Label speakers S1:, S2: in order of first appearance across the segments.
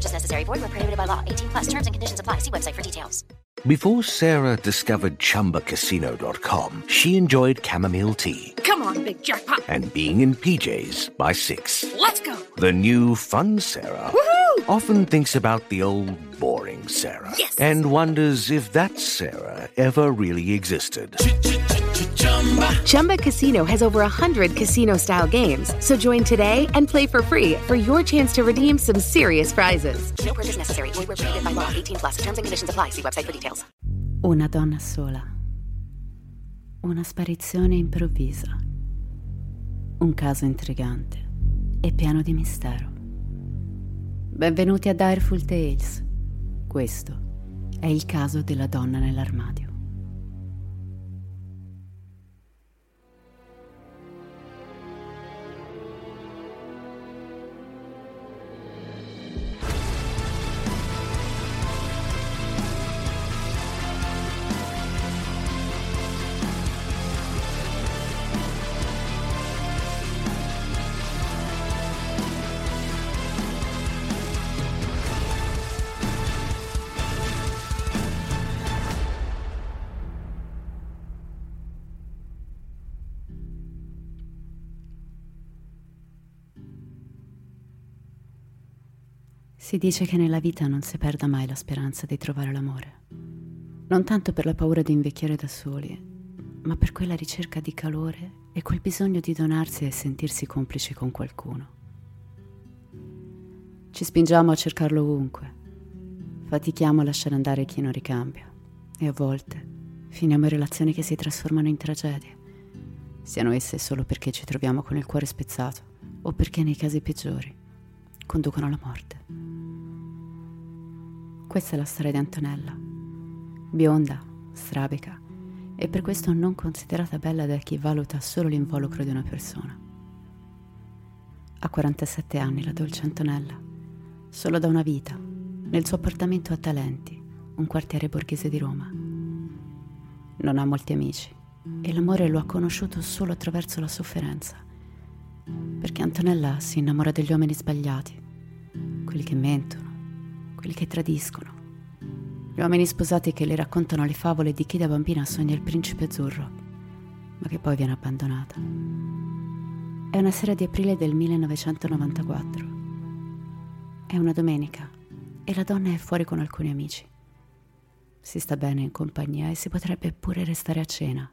S1: No purchase necessary. Void where prohibited by law. 18 plus. Terms and conditions apply. See website for details.
S2: Before Sarah discovered ChumbaCasino.com, she enjoyed chamomile tea
S3: Come on, big jackpot.
S2: and being in PJs by six.
S3: Let's go.
S2: The new fun Sarah
S3: Woohoo!
S2: often thinks about the old boring Sarah
S3: Yes.
S2: and wonders if that Sarah ever really existed.
S4: Chumba Casino has over 100 casino style games. So join today and play for free for your chance to redeem some serious prizes.
S1: No purchase necessary. Void prohibited by law. 18 plus. Terms and conditions apply. See website for details.
S5: Una donna sola. Una sparizione improvvisa. Un caso intrigante e pieno di mistero. Benvenuti a Direful Tales. Questo è il caso della donna nell'armadio. Si dice che nella vita non si perda mai la speranza di trovare l'amore. Non tanto per la paura di invecchiare da soli, ma per quella ricerca di calore e quel bisogno di donarsi e sentirsi complici con qualcuno. Ci spingiamo a cercarlo ovunque. Fatichiamo a lasciare andare chi non ricambia. E a volte finiamo in relazioni che si trasformano in tragedie. Siano esse solo perché ci troviamo con il cuore spezzato o perché nei casi peggiori conducono alla morte. Questa è la storia di Antonella, bionda, strabica e per questo non considerata bella da chi valuta solo l'involucro di una persona. Ha 47 anni la dolce Antonella, solo da una vita, nel suo appartamento a Talenti, un quartiere borghese di Roma. Non ha molti amici e l'amore lo ha conosciuto solo attraverso la sofferenza, perché Antonella si innamora degli uomini sbagliati, quelli che mentono, quelli che tradiscono, gli uomini sposati che le raccontano le favole di chi da bambina sogna il principe azzurro, ma che poi viene abbandonata. È una sera di aprile del 1994. È una domenica e la donna è fuori con alcuni amici. Si sta bene in compagnia e si potrebbe pure restare a cena,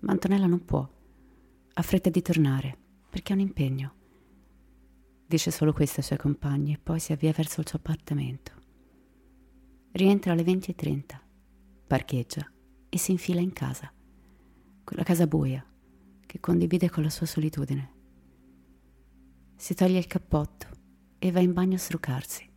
S5: ma Antonella non può. Ha fretta di tornare perché ha un impegno. Dice solo questo ai suoi compagni e poi si avvia verso il suo appartamento. Rientra alle 20.30, parcheggia e si infila in casa, quella casa buia che condivide con la sua solitudine. Si toglie il cappotto e va in bagno a struccarsi.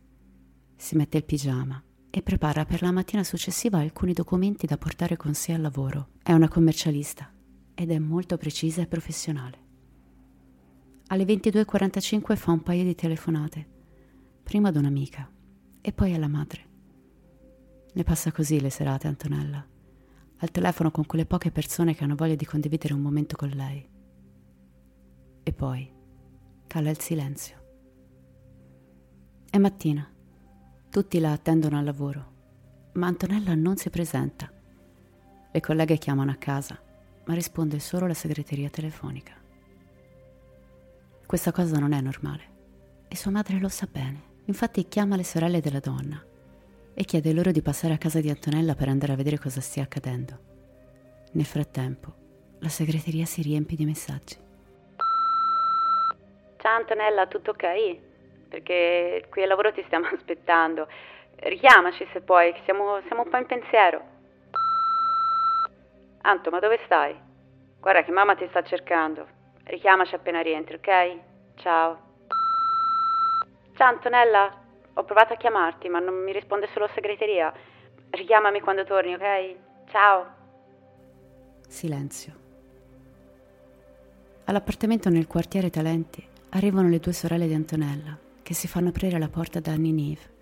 S5: Si mette il pigiama e prepara per la mattina successiva alcuni documenti da portare con sé al lavoro. È una commercialista ed è molto precisa e professionale. Alle 22.45 fa un paio di telefonate, prima ad un'amica e poi alla madre. Ne passa così le serate, Antonella, al telefono con quelle poche persone che hanno voglia di condividere un momento con lei. E poi cala il silenzio. È mattina, tutti la attendono al lavoro, ma Antonella non si presenta. Le colleghe chiamano a casa ma risponde solo la segreteria telefonica. Questa cosa non è normale e sua madre lo sa bene. Infatti chiama le sorelle della donna e chiede loro di passare a casa di Antonella per andare a vedere cosa stia accadendo. Nel frattempo, la segreteria si riempie di messaggi.
S3: Ciao Antonella, tutto ok? Perché qui al lavoro ti stiamo aspettando. Richiamaci se puoi, siamo, siamo un po' in pensiero. Anto, ma dove stai? Guarda che mamma ti sta cercando. Richiamaci appena rientri, ok? Ciao. Ciao Antonella, ho provato a chiamarti, ma non mi risponde solo segreteria. Richiamami quando torni, ok? Ciao.
S5: Silenzio. All'appartamento nel quartiere Talenti arrivano le due sorelle di Antonella, che si fanno aprire la porta da Ninive,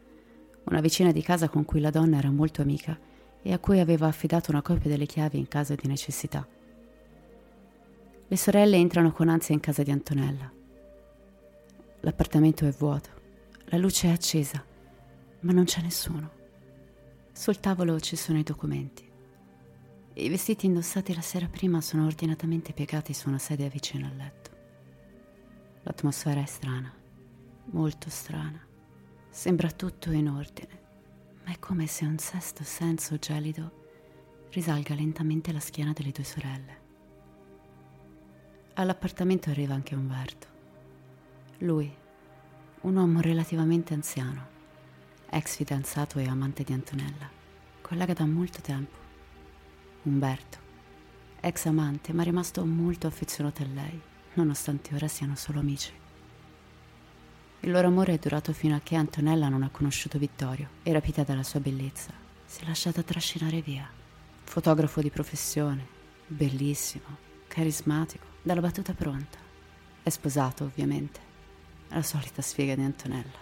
S5: una vicina di casa con cui la donna era molto amica e a cui aveva affidato una copia delle chiavi in caso di necessità. Le sorelle entrano con ansia in casa di Antonella. L'appartamento è vuoto, la luce è accesa, ma non c'è nessuno. Sul tavolo ci sono i documenti. I vestiti indossati la sera prima sono ordinatamente piegati su una sedia vicino al letto. L'atmosfera è strana, molto strana. Sembra tutto in ordine, ma è come se un sesto senso gelido risalga lentamente la schiena delle due sorelle. All'appartamento arriva anche Umberto. Lui, un uomo relativamente anziano, ex fidanzato e amante di Antonella, collega da molto tempo. Umberto, ex amante, ma rimasto molto affezionato a lei, nonostante ora siano solo amici. Il loro amore è durato fino a che Antonella non ha conosciuto Vittorio e, rapita dalla sua bellezza, si è lasciata trascinare via. Fotografo di professione, bellissimo, carismatico, dalla battuta pronta. È sposato, ovviamente. La solita sfiga di Antonella.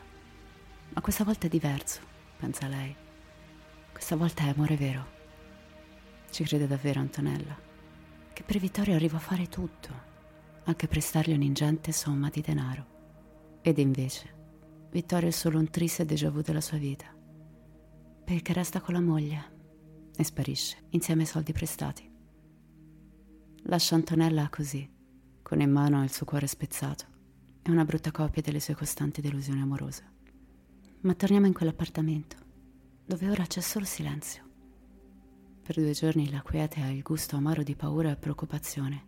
S5: Ma questa volta è diverso, pensa lei. Questa volta è amore vero. Ci crede davvero Antonella, che per Vittorio arriva a fare tutto, anche prestargli un'ingente somma di denaro. Ed invece, Vittorio è solo un triste déjà vu della sua vita, perché resta con la moglie e sparisce insieme ai soldi prestati. Lascia Antonella così, con in mano il suo cuore spezzato e una brutta copia delle sue costanti delusioni amorose. Ma torniamo in quell'appartamento, dove ora c'è solo silenzio. Per due giorni la quiete ha il gusto amaro di paura e preoccupazione,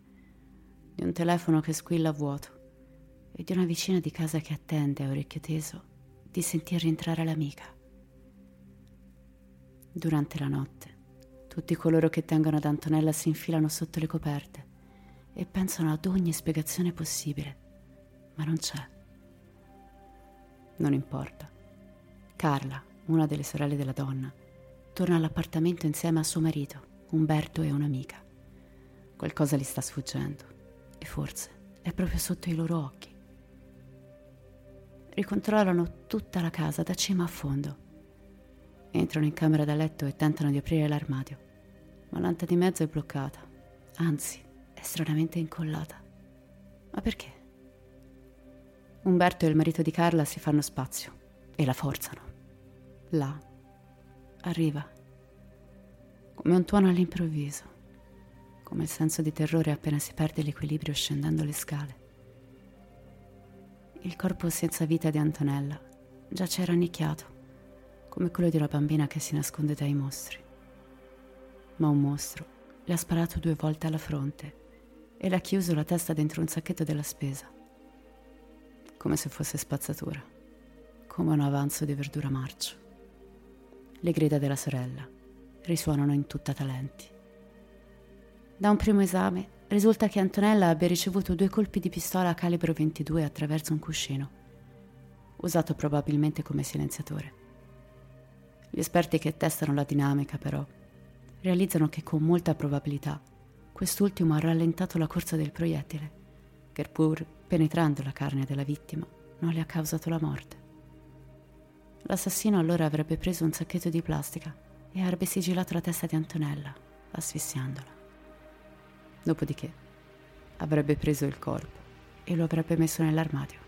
S5: di un telefono che squilla a vuoto e di una vicina di casa che attende a orecchio teso di sentir rientrare l'amica. Durante la notte, tutti coloro che tengono ad Antonella si infilano sotto le coperte e pensano ad ogni spiegazione possibile, ma non c'è. Non importa. Carla, una delle sorelle della donna, torna all'appartamento insieme a suo marito, Umberto e un'amica. Qualcosa gli sta sfuggendo e forse è proprio sotto i loro occhi. Ricontrollano tutta la casa da cima a fondo. Entrano in camera da letto e tentano di aprire l'armadio, ma l'anta di mezzo è bloccata, anzi è stranamente incollata. Ma perché? Umberto e il marito di Carla si fanno spazio e la forzano. Là arriva, come un tuono all'improvviso, come il senso di terrore appena si perde l'equilibrio scendendo le scale. Il corpo senza vita di Antonella già c'era rannicchiato, come quello di una bambina che si nasconde dai mostri. Ma un mostro le ha sparato due volte alla fronte e le ha chiuso la testa dentro un sacchetto della spesa, come se fosse spazzatura, come un avanzo di verdura marcio le grida della sorella risuonano in tutta talenti. Da un primo esame risulta che Antonella abbia ricevuto due colpi di pistola a calibro 22 attraverso un cuscino, usato probabilmente come silenziatore. Gli esperti che testano la dinamica, però, realizzano che con molta probabilità quest'ultimo ha rallentato la corsa del proiettile, che pur penetrando la carne della vittima non le ha causato la morte. L'assassino allora avrebbe preso un sacchetto di plastica e avrebbe sigillato la testa di Antonella, asfissiandola. Dopodiché avrebbe preso il corpo e lo avrebbe messo nell'armadio,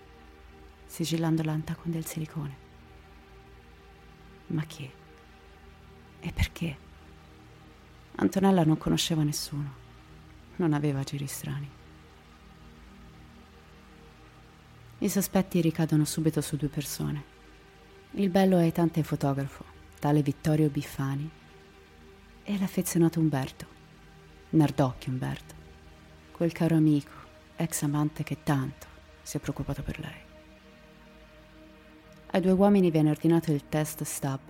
S5: sigillando l'anta con del silicone. Ma chi? E perché? Antonella non conosceva nessuno. non aveva giri strani. I sospetti ricadono subito su due persone. Il bello aitante fotografo, tale Vittorio Biffani, e l'affezionato Umberto, Nardocchio Umberto, quel caro amico, ex amante che tanto si è preoccupato per lei. Ai due uomini viene ordinato il test STAB,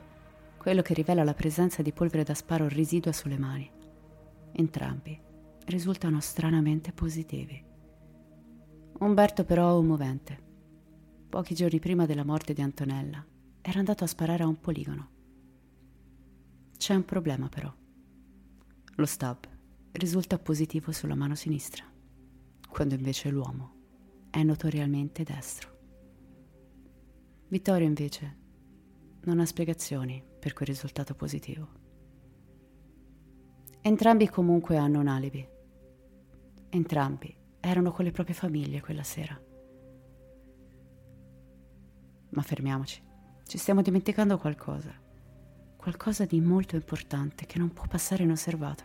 S5: quello che rivela la presenza di polvere da sparo residua sulle mani. Entrambi risultano stranamente positivi. Umberto però è un movente. Pochi giorni prima della morte di Antonella era andato a sparare a un poligono. C'è un problema però. Lo stab risulta positivo sulla mano sinistra, quando invece l'uomo è notoriamente destro. Vittorio invece non ha spiegazioni per quel risultato positivo. Entrambi comunque hanno un alibi. Entrambi erano con le proprie famiglie quella sera. Ma fermiamoci, ci stiamo dimenticando qualcosa. Qualcosa di molto importante che non può passare inosservato.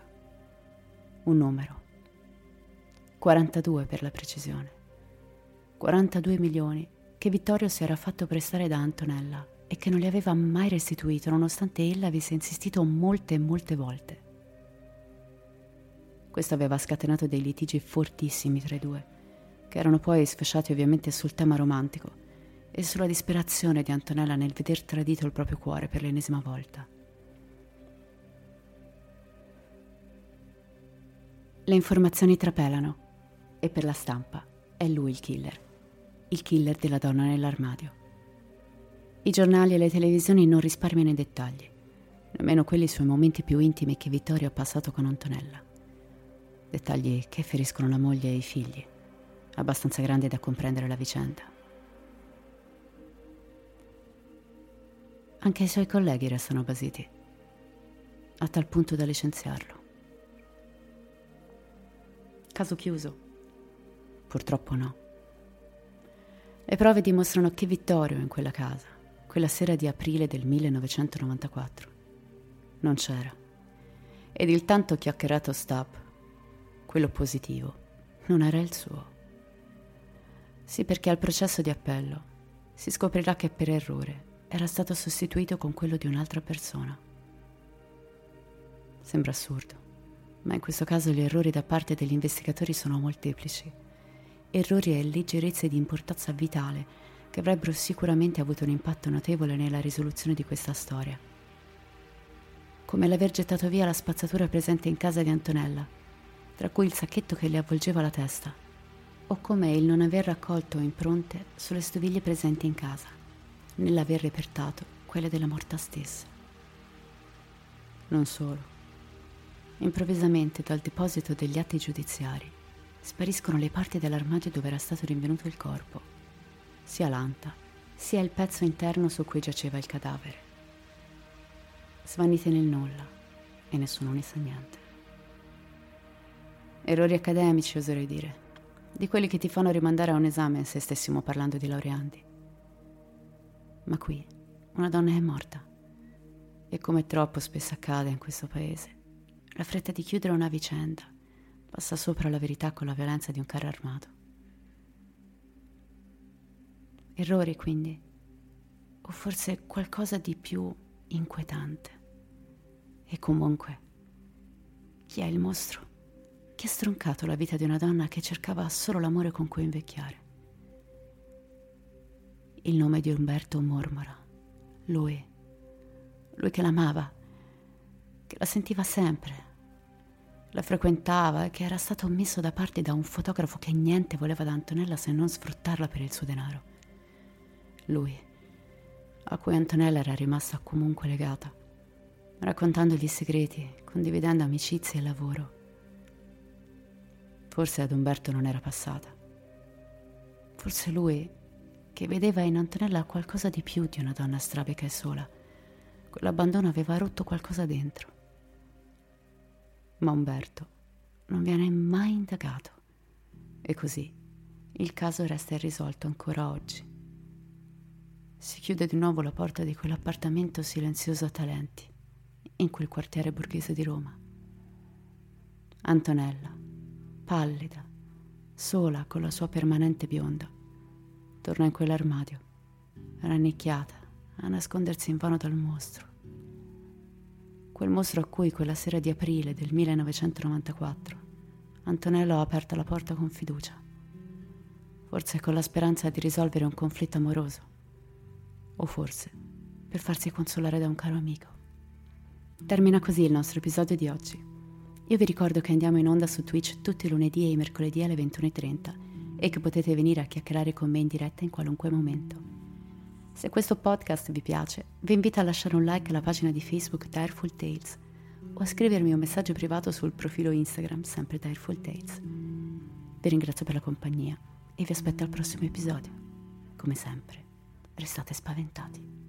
S5: Un numero. 42 per la precisione. 42 milioni che Vittorio si era fatto prestare da Antonella e che non gli aveva mai restituito nonostante ella avesse insistito molte e molte volte. Questo aveva scatenato dei litigi fortissimi tra i due, che erano poi sfasciati ovviamente sul tema romantico e sulla disperazione di Antonella nel veder tradito il proprio cuore per l'ennesima volta. Le informazioni trapelano e per la stampa è lui il killer il killer della donna nell'armadio. I giornali e le televisioni non risparmiano i dettagli, nemmeno quelli sui momenti più intimi che Vittorio ha passato con Antonella. Dettagli che feriscono la moglie e i figli, abbastanza grandi da comprendere la vicenda. Anche i suoi colleghi restano basiti, a tal punto da licenziarlo. Caso chiuso? Purtroppo no. Le prove dimostrano che Vittorio in quella casa, quella sera di aprile del 1994, non c'era. Ed il tanto chiacchierato stab, quello positivo, non era il suo. Sì, perché al processo di appello si scoprirà che per errore era stato sostituito con quello di un'altra persona. Sembra assurdo, ma in questo caso gli errori da parte degli investigatori sono molteplici errori e leggerezze di importanza vitale che avrebbero sicuramente avuto un impatto notevole nella risoluzione di questa storia. Come l'aver gettato via la spazzatura presente in casa di Antonella, tra cui il sacchetto che le avvolgeva la testa, o come il non aver raccolto impronte sulle stoviglie presenti in casa, nell'aver repertato quelle della morta stessa. Non solo. Improvvisamente dal deposito degli atti giudiziari spariscono le parti dell'armadio dove era stato rinvenuto il corpo, sia l'anta, sia il pezzo interno su cui giaceva il cadavere. Svanite nel nulla e nessuno ne sa niente. Errori accademici, oserei dire, di quelli che ti fanno rimandare a un esame se stessimo parlando di laureandi. Ma qui una donna è morta e come troppo spesso accade in questo paese, la fretta di chiudere una vicenda passa sopra la verità con la violenza di un carro armato. Errori quindi, o forse qualcosa di più inquietante. E comunque, chi è il mostro che ha stroncato la vita di una donna che cercava solo l'amore con cui invecchiare? Il nome di Umberto mormora. Lui, lui che l'amava, che la sentiva sempre, la frequentava e che era stato messo da parte da un fotografo che niente voleva da Antonella se non sfruttarla per il suo denaro. Lui, a cui Antonella era rimasta comunque legata, raccontandogli segreti, condividendo amicizie e lavoro. Forse ad Umberto non era passata. Forse lui, che vedeva in Antonella qualcosa di più di una donna strabica e sola, quell'abbandono aveva rotto qualcosa dentro ma Umberto non viene mai indagato e così il caso resta irrisolto ancora oggi. Si chiude di nuovo la porta di quell'appartamento silenzioso a talenti, in quel quartiere borghese di Roma. Antonella pallida, sola con la sua permanente bionda, tornò in quell'armadio, rannicchiata, a nascondersi invano dal mostro. Quel mostro a cui quella sera di aprile del 1994 Antonello ha aperto la porta con fiducia, forse con la speranza di risolvere un conflitto amoroso, o forse per farsi consolare da un caro amico. Termina così il nostro episodio di oggi. Io vi ricordo che andiamo in onda su Twitch tutti i lunedì e i mercoledì alle 21.30 e che potete venire a chiacchierare con me in diretta in qualunque momento. Se questo podcast vi piace, vi invito a lasciare un like alla pagina di Facebook Direful Tales o a scrivermi un messaggio privato sul profilo Instagram, sempre Direful Tales. Vi ringrazio per la compagnia e vi aspetto al prossimo episodio. Come sempre, restate spaventati.